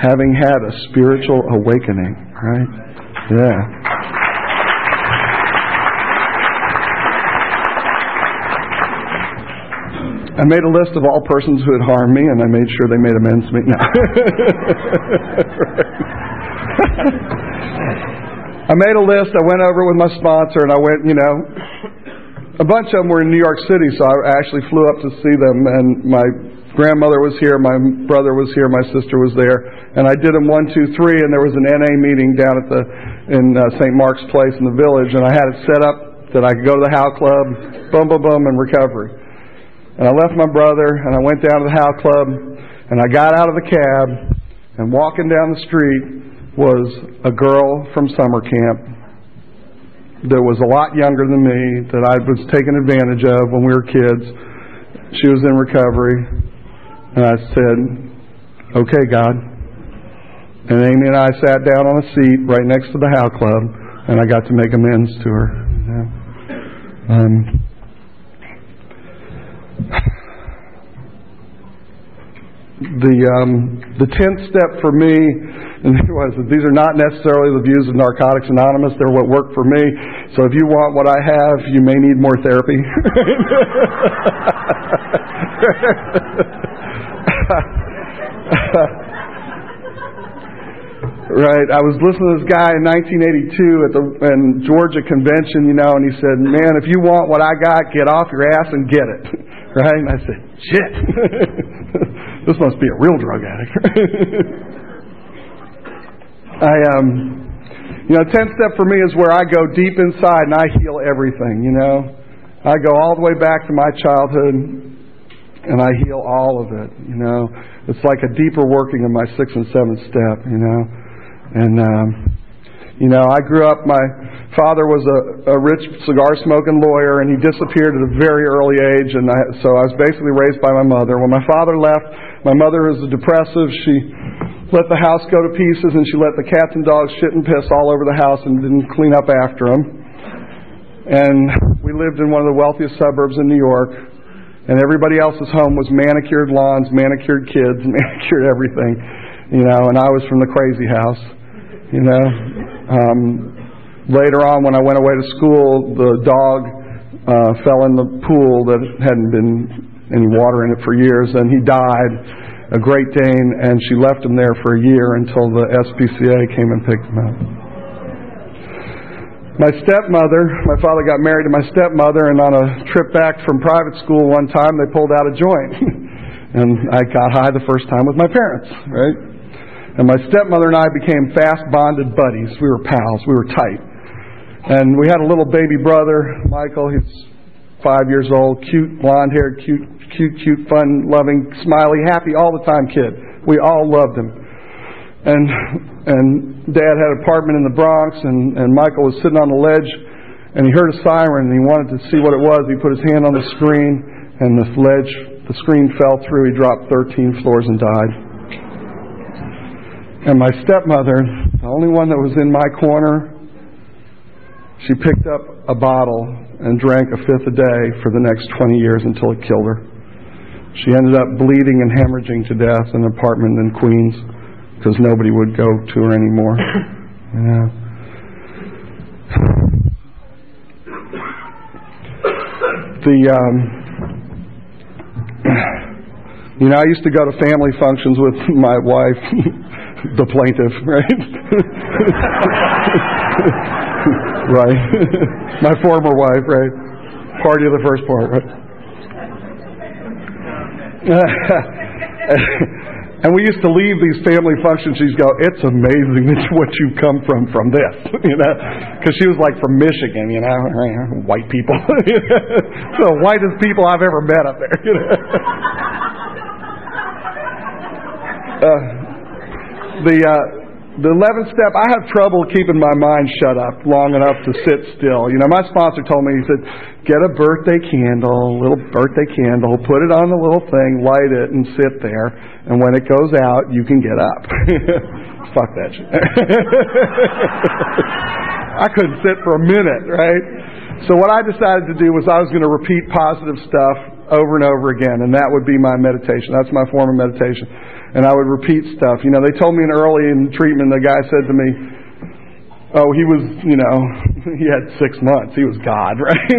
having had a spiritual awakening, right? Yeah. I made a list of all persons who had harmed me, and I made sure they made amends to me. No. I made a list. I went over with my sponsor, and I went, you know, a bunch of them were in New York City, so I actually flew up to see them, and my grandmother was here, my brother was here, my sister was there, and I did them one, two, three, and there was an NA meeting down at the in uh, St. Mark's Place in the village, and I had it set up that I could go to the How Club, boom, boom, boom, and recovery. And I left my brother, and I went down to the How Club, and I got out of the cab, and walking down the street was a girl from summer camp that was a lot younger than me, that I was taken advantage of when we were kids. She was in recovery. And I said, Okay, God. And Amy and I sat down on a seat right next to the How Club, and I got to make amends to her. Um, the um, the tenth step for me was that these are not necessarily the views of Narcotics Anonymous. They're what worked for me. So if you want what I have, you may need more therapy. right. I was listening to this guy in 1982 at the in Georgia convention, you know, and he said, "Man, if you want what I got, get off your ass and get it." Right? And I said, "Shit, this must be a real drug addict." I um, you know, ten step for me is where I go deep inside and I heal everything. You know, I go all the way back to my childhood and I heal all of it. You know, it's like a deeper working of my sixth and seventh step. You know, and um, you know, I grew up. My father was a, a rich cigar smoking lawyer, and he disappeared at a very early age, and I, so I was basically raised by my mother. When my father left, my mother was a depressive. She let the house go to pieces, and she let the cats and dogs shit and piss all over the house, and didn't clean up after them. And we lived in one of the wealthiest suburbs in New York and everybody else's home was manicured lawns, manicured kids, manicured everything, you know. And I was from the crazy house, you know. Um, later on, when I went away to school, the dog uh, fell in the pool that hadn't been any water in it for years, and he died. A Great Dane, and she left him there for a year until the SPCA came and picked him up. My stepmother, my father got married to my stepmother, and on a trip back from private school one time, they pulled out a joint. and I got high the first time with my parents, right? And my stepmother and I became fast bonded buddies. We were pals, we were tight. And we had a little baby brother, Michael. He's five years old, cute, blonde haired, cute, cute, cute, fun, loving, smiley, happy all the time kid. We all loved him. And and Dad had an apartment in the Bronx, and and Michael was sitting on the ledge, and he heard a siren, and he wanted to see what it was. He put his hand on the screen, and the ledge, the screen fell through. He dropped 13 floors and died. And my stepmother, the only one that was in my corner, she picked up a bottle and drank a fifth a day for the next 20 years until it killed her. She ended up bleeding and hemorrhaging to death in an apartment in Queens because nobody would go to her anymore. Yeah. The um, you know, I used to go to family functions with my wife, the plaintiff, right? right. my former wife, right? Party of the first part, right? And we used to leave these family functions. She'd go, "It's amazing what you've come from from this," you know, because she was like from Michigan, you know, white people, the whitest people I've ever met up there. You know? uh, the uh, the 11th step, I have trouble keeping my mind shut up long enough to sit still. You know, my sponsor told me, he said, get a birthday candle, little birthday candle, put it on the little thing, light it, and sit there. And when it goes out, you can get up. Fuck that shit. I couldn't sit for a minute, right? So what I decided to do was I was going to repeat positive stuff over and over again, and that would be my meditation. That's my form of meditation and I would repeat stuff. You know, they told me in early in treatment, the guy said to me, "Oh, he was, you know, he had six months. He was God, right?"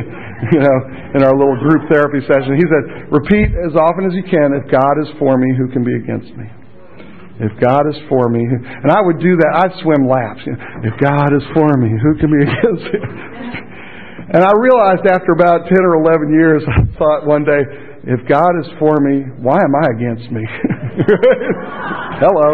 you know, in our little group therapy session, he said, "Repeat as often as you can. If God is for me, who can be against me?" If God is for me, and I would do that, I'd swim laps. You know, if God is for me, who can be against me? and I realized after about 10 or 11 years, I thought one day, if God is for me, why am I against me? Hello.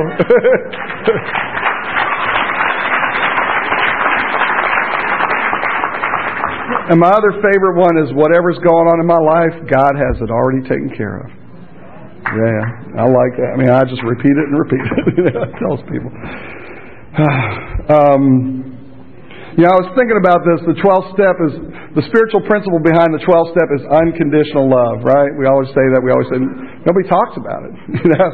and my other favorite one is whatever's going on in my life, God has it already taken care of. Yeah, I like that. I mean, I just repeat it and repeat it. I tells people. um, you know, I was thinking about this. The 12th step is the spiritual principle behind the 12th step is unconditional love, right? We always say that. We always say nobody talks about it. You know,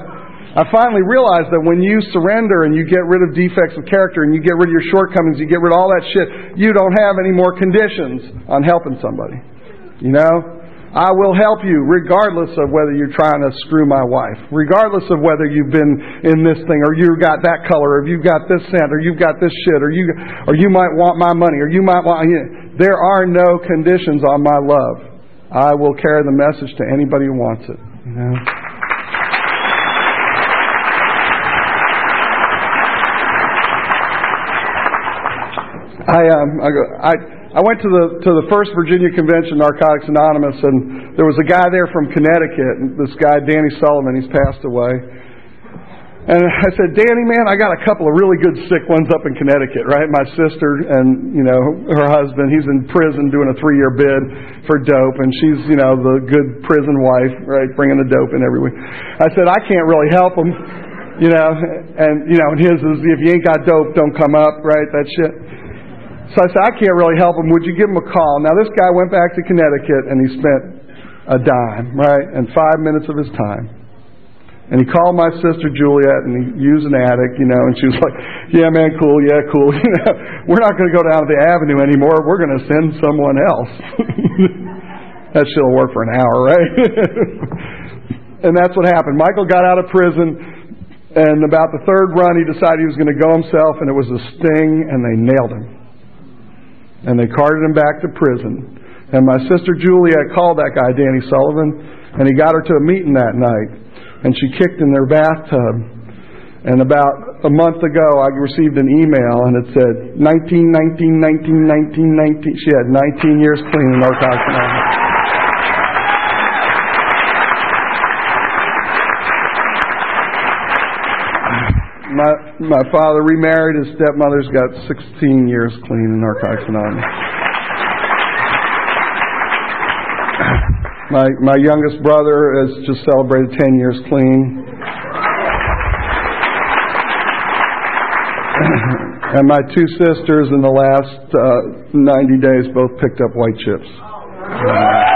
I finally realized that when you surrender and you get rid of defects of character and you get rid of your shortcomings, you get rid of all that shit, you don't have any more conditions on helping somebody. You know? I will help you regardless of whether you're trying to screw my wife, regardless of whether you've been in this thing or you've got that color or you've got this scent or you've got this shit or you or you might want my money or you might want you know, there are no conditions on my love. I will carry the message to anybody who wants it. You know? I um I go I I went to the to the first Virginia convention, Narcotics Anonymous, and there was a guy there from Connecticut. This guy, Danny Sullivan, he's passed away. And I said, Danny, man, I got a couple of really good sick ones up in Connecticut, right? My sister and you know her husband, he's in prison doing a three-year bid for dope, and she's you know the good prison wife, right, bringing the dope in every week. I said, I can't really help them, you know, and you know, and his is if you ain't got dope, don't come up, right? That shit. So I said, I can't really help him. Would you give him a call? Now, this guy went back to Connecticut and he spent a dime, right? And five minutes of his time. And he called my sister Juliet and he used an attic, you know, and she was like, Yeah, man, cool, yeah, cool. You know, we're not going to go down to the avenue anymore. We're going to send someone else. that shit'll work for an hour, right? and that's what happened. Michael got out of prison, and about the third run, he decided he was going to go himself, and it was a sting, and they nailed him and they carted him back to prison. And my sister Juliet called that guy, Danny Sullivan, and he got her to a meeting that night. And she kicked in their bathtub. And about a month ago, I received an email, and it said 19, 19, 19, 19, 19. She had 19 years clean in Narcotics Anonymous. My father remarried. His stepmother's got 16 years clean in Narcotics Anonymous. My my youngest brother has just celebrated 10 years clean. and my two sisters in the last uh, 90 days both picked up white chips. Uh,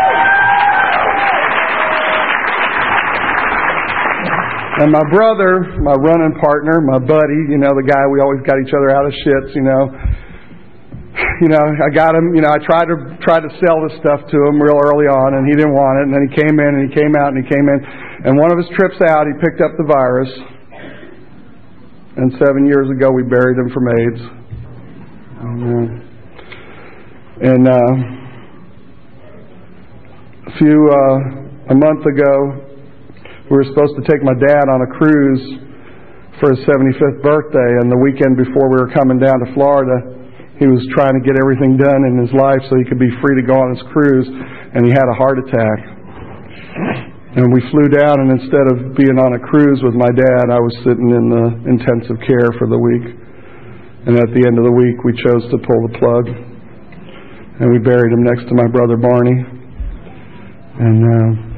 And my brother, my running partner, my buddy, you know, the guy we always got each other out of shits, you know. You know, I got him, you know, I tried to try to sell this stuff to him real early on and he didn't want it and then he came in and he came out and he came in and one of his trips out he picked up the virus and seven years ago we buried him from AIDS. And uh a few uh a month ago we were supposed to take my dad on a cruise for his 75th birthday, and the weekend before we were coming down to Florida, he was trying to get everything done in his life so he could be free to go on his cruise, and he had a heart attack. And we flew down, and instead of being on a cruise with my dad, I was sitting in the intensive care for the week. And at the end of the week, we chose to pull the plug, and we buried him next to my brother Barney. And uh,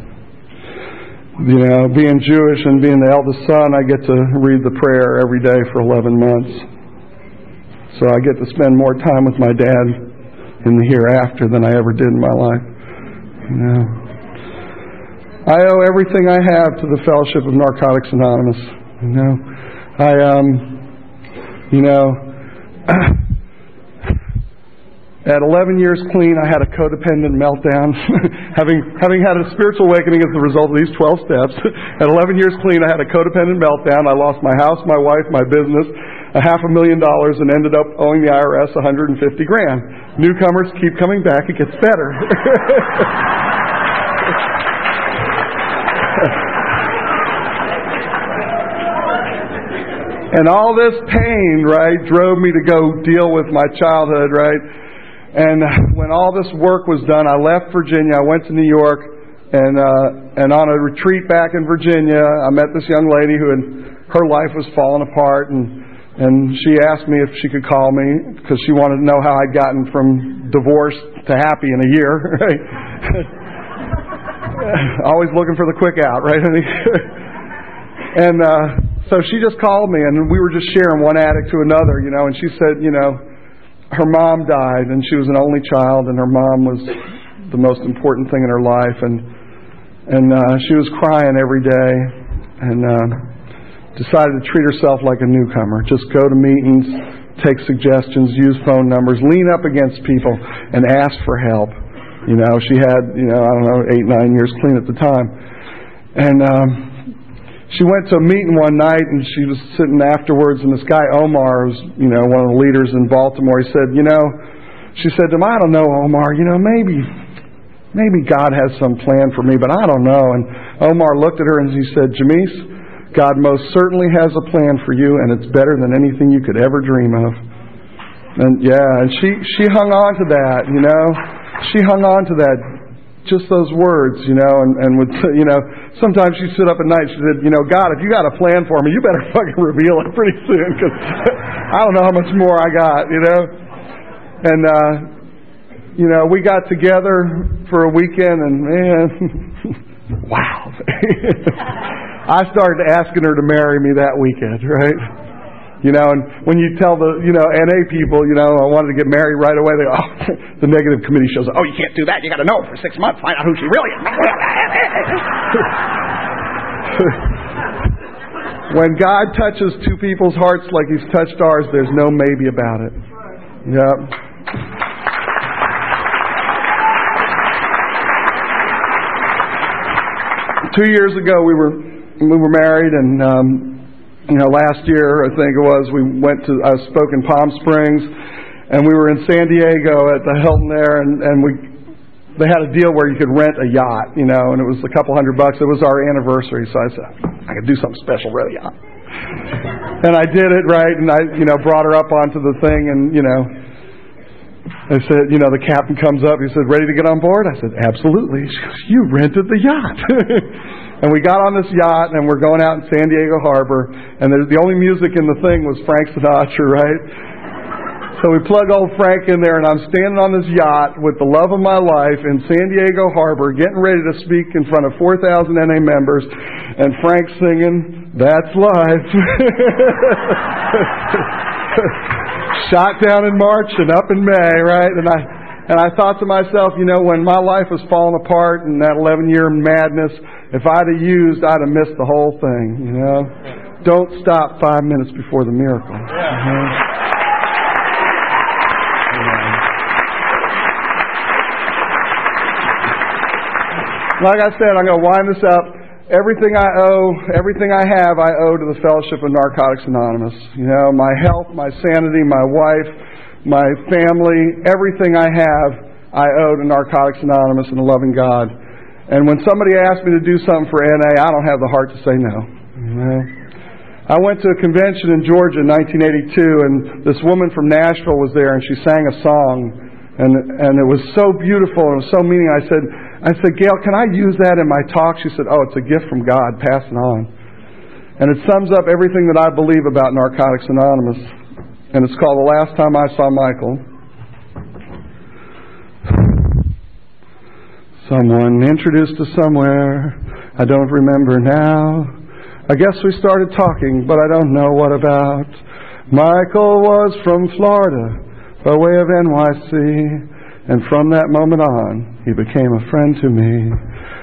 you know, being Jewish and being the eldest son, I get to read the prayer every day for 11 months. So I get to spend more time with my dad in the hereafter than I ever did in my life. You know. I owe everything I have to the Fellowship of Narcotics Anonymous. You know, I um, you know, at 11 years clean, I had a codependent meltdown, having having had a spiritual awakening as a result of these 12 steps. at 11 years clean, I had a codependent meltdown. I lost my house, my wife, my business, a half a million dollars, and ended up owing the IRS 150 grand. Newcomers keep coming back; it gets better. And all this pain, right, drove me to go deal with my childhood, right? And when all this work was done, I left Virginia. I went to New York, and uh, and on a retreat back in Virginia, I met this young lady who had her life was falling apart, and and she asked me if she could call me because she wanted to know how I'd gotten from divorce to happy in a year. Right? Always looking for the quick out, right? and uh, so she just called me, and we were just sharing one addict to another, you know. And she said, you know, her mom died, and she was an only child, and her mom was the most important thing in her life, and and uh, she was crying every day, and uh, decided to treat herself like a newcomer. Just go to meetings, take suggestions, use phone numbers, lean up against people, and ask for help. You know, she had, you know, I don't know, eight, nine years clean at the time. And um, she went to a meeting one night and she was sitting afterwards and this guy Omar was, you know, one of the leaders in Baltimore, he said, you know, she said to him, I don't know, Omar, you know, maybe maybe God has some plan for me, but I don't know. And Omar looked at her and he said, Jamise, God most certainly has a plan for you and it's better than anything you could ever dream of. And yeah, and she she hung on to that, you know she hung on to that, just those words, you know, and, and would, you know, sometimes she'd sit up at night, she said, you know, God, if you got a plan for me, you better fucking reveal it pretty soon, because I don't know how much more I got, you know. And, uh, you know, we got together for a weekend, and man, wow. I started asking her to marry me that weekend, right? You know, and when you tell the, you know, NA people, you know, I wanted to get married right away, they go, oh, the negative committee shows up. Oh, you can't do that. You got to know for six months, find out who she really is. when God touches two people's hearts like He's touched ours, there's no maybe about it. Yep. Two years ago, we were we were married, and um, you know, last year, I think it was, we went to, I spoke in Palm Springs, and we were in San Diego at the Hilton there, and, and we, they had a deal where you could rent a yacht, you know, and it was a couple hundred bucks. It was our anniversary, so I said, I could do something special, rent a yacht. and I did it, right, and I, you know, brought her up onto the thing, and, you know, I said, you know, the captain comes up. He said, ready to get on board? I said, absolutely. She goes, you rented the yacht. And we got on this yacht and we're going out in San Diego Harbor. And the only music in the thing was Frank Sinatra, right? So we plug old Frank in there, and I'm standing on this yacht with the love of my life in San Diego Harbor, getting ready to speak in front of 4,000 NA members, and Frank singing, That's Life. Shot down in March and up in May, right? And I, and I thought to myself, you know, when my life was falling apart in that 11 year madness, if I'd have used, I'd have missed the whole thing, you know. Don't stop five minutes before the miracle. Uh-huh. Like I said, I'm going to wind this up. Everything I owe, everything I have, I owe to the Fellowship of Narcotics Anonymous. You know, my health, my sanity, my wife, my family, everything I have, I owe to Narcotics Anonymous and the loving God. And when somebody asks me to do something for NA, I don't have the heart to say no. You know? I went to a convention in Georgia in 1982, and this woman from Nashville was there, and she sang a song, and and it was so beautiful and it was so meaning. I said, I said, Gail, can I use that in my talk? She said, Oh, it's a gift from God. Pass it on. And it sums up everything that I believe about Narcotics Anonymous. And it's called The Last Time I Saw Michael. Someone introduced us somewhere. I don't remember now. I guess we started talking, but I don't know what about. Michael was from Florida by way of NYC, and from that moment on, he became a friend to me.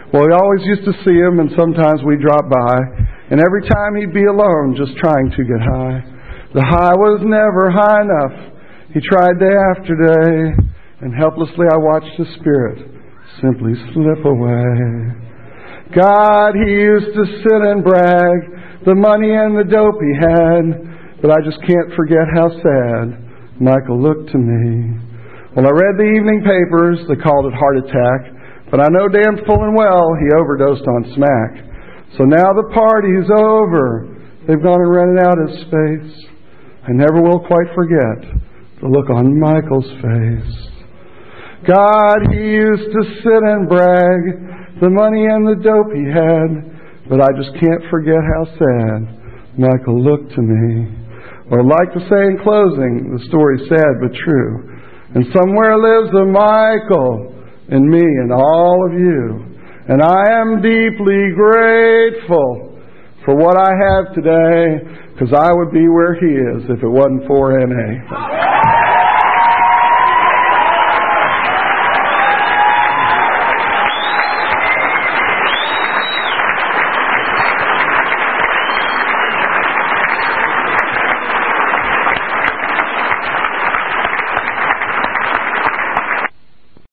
Well, we always used to see him, and sometimes we'd drop by, and every time he'd be alone, just trying to get high. The high was never high enough. He tried day after day, and helplessly I watched his spirit simply slip away. God, he used to sit and brag the money and the dope he had, but I just can't forget how sad Michael looked to me. Well, I read the evening papers, they called it heart attack, but I know damn full and well he overdosed on smack. So now the party's over. They've gone and rented out his space. I never will quite forget the look on Michael's face. God, he used to sit and brag the money and the dope he had, but I just can't forget how sad Michael looked to me. Or like to say in closing, the story's sad but true. And somewhere lives a Michael in me and all of you. And I am deeply grateful for what I have today, because I would be where he is if it wasn't for NA.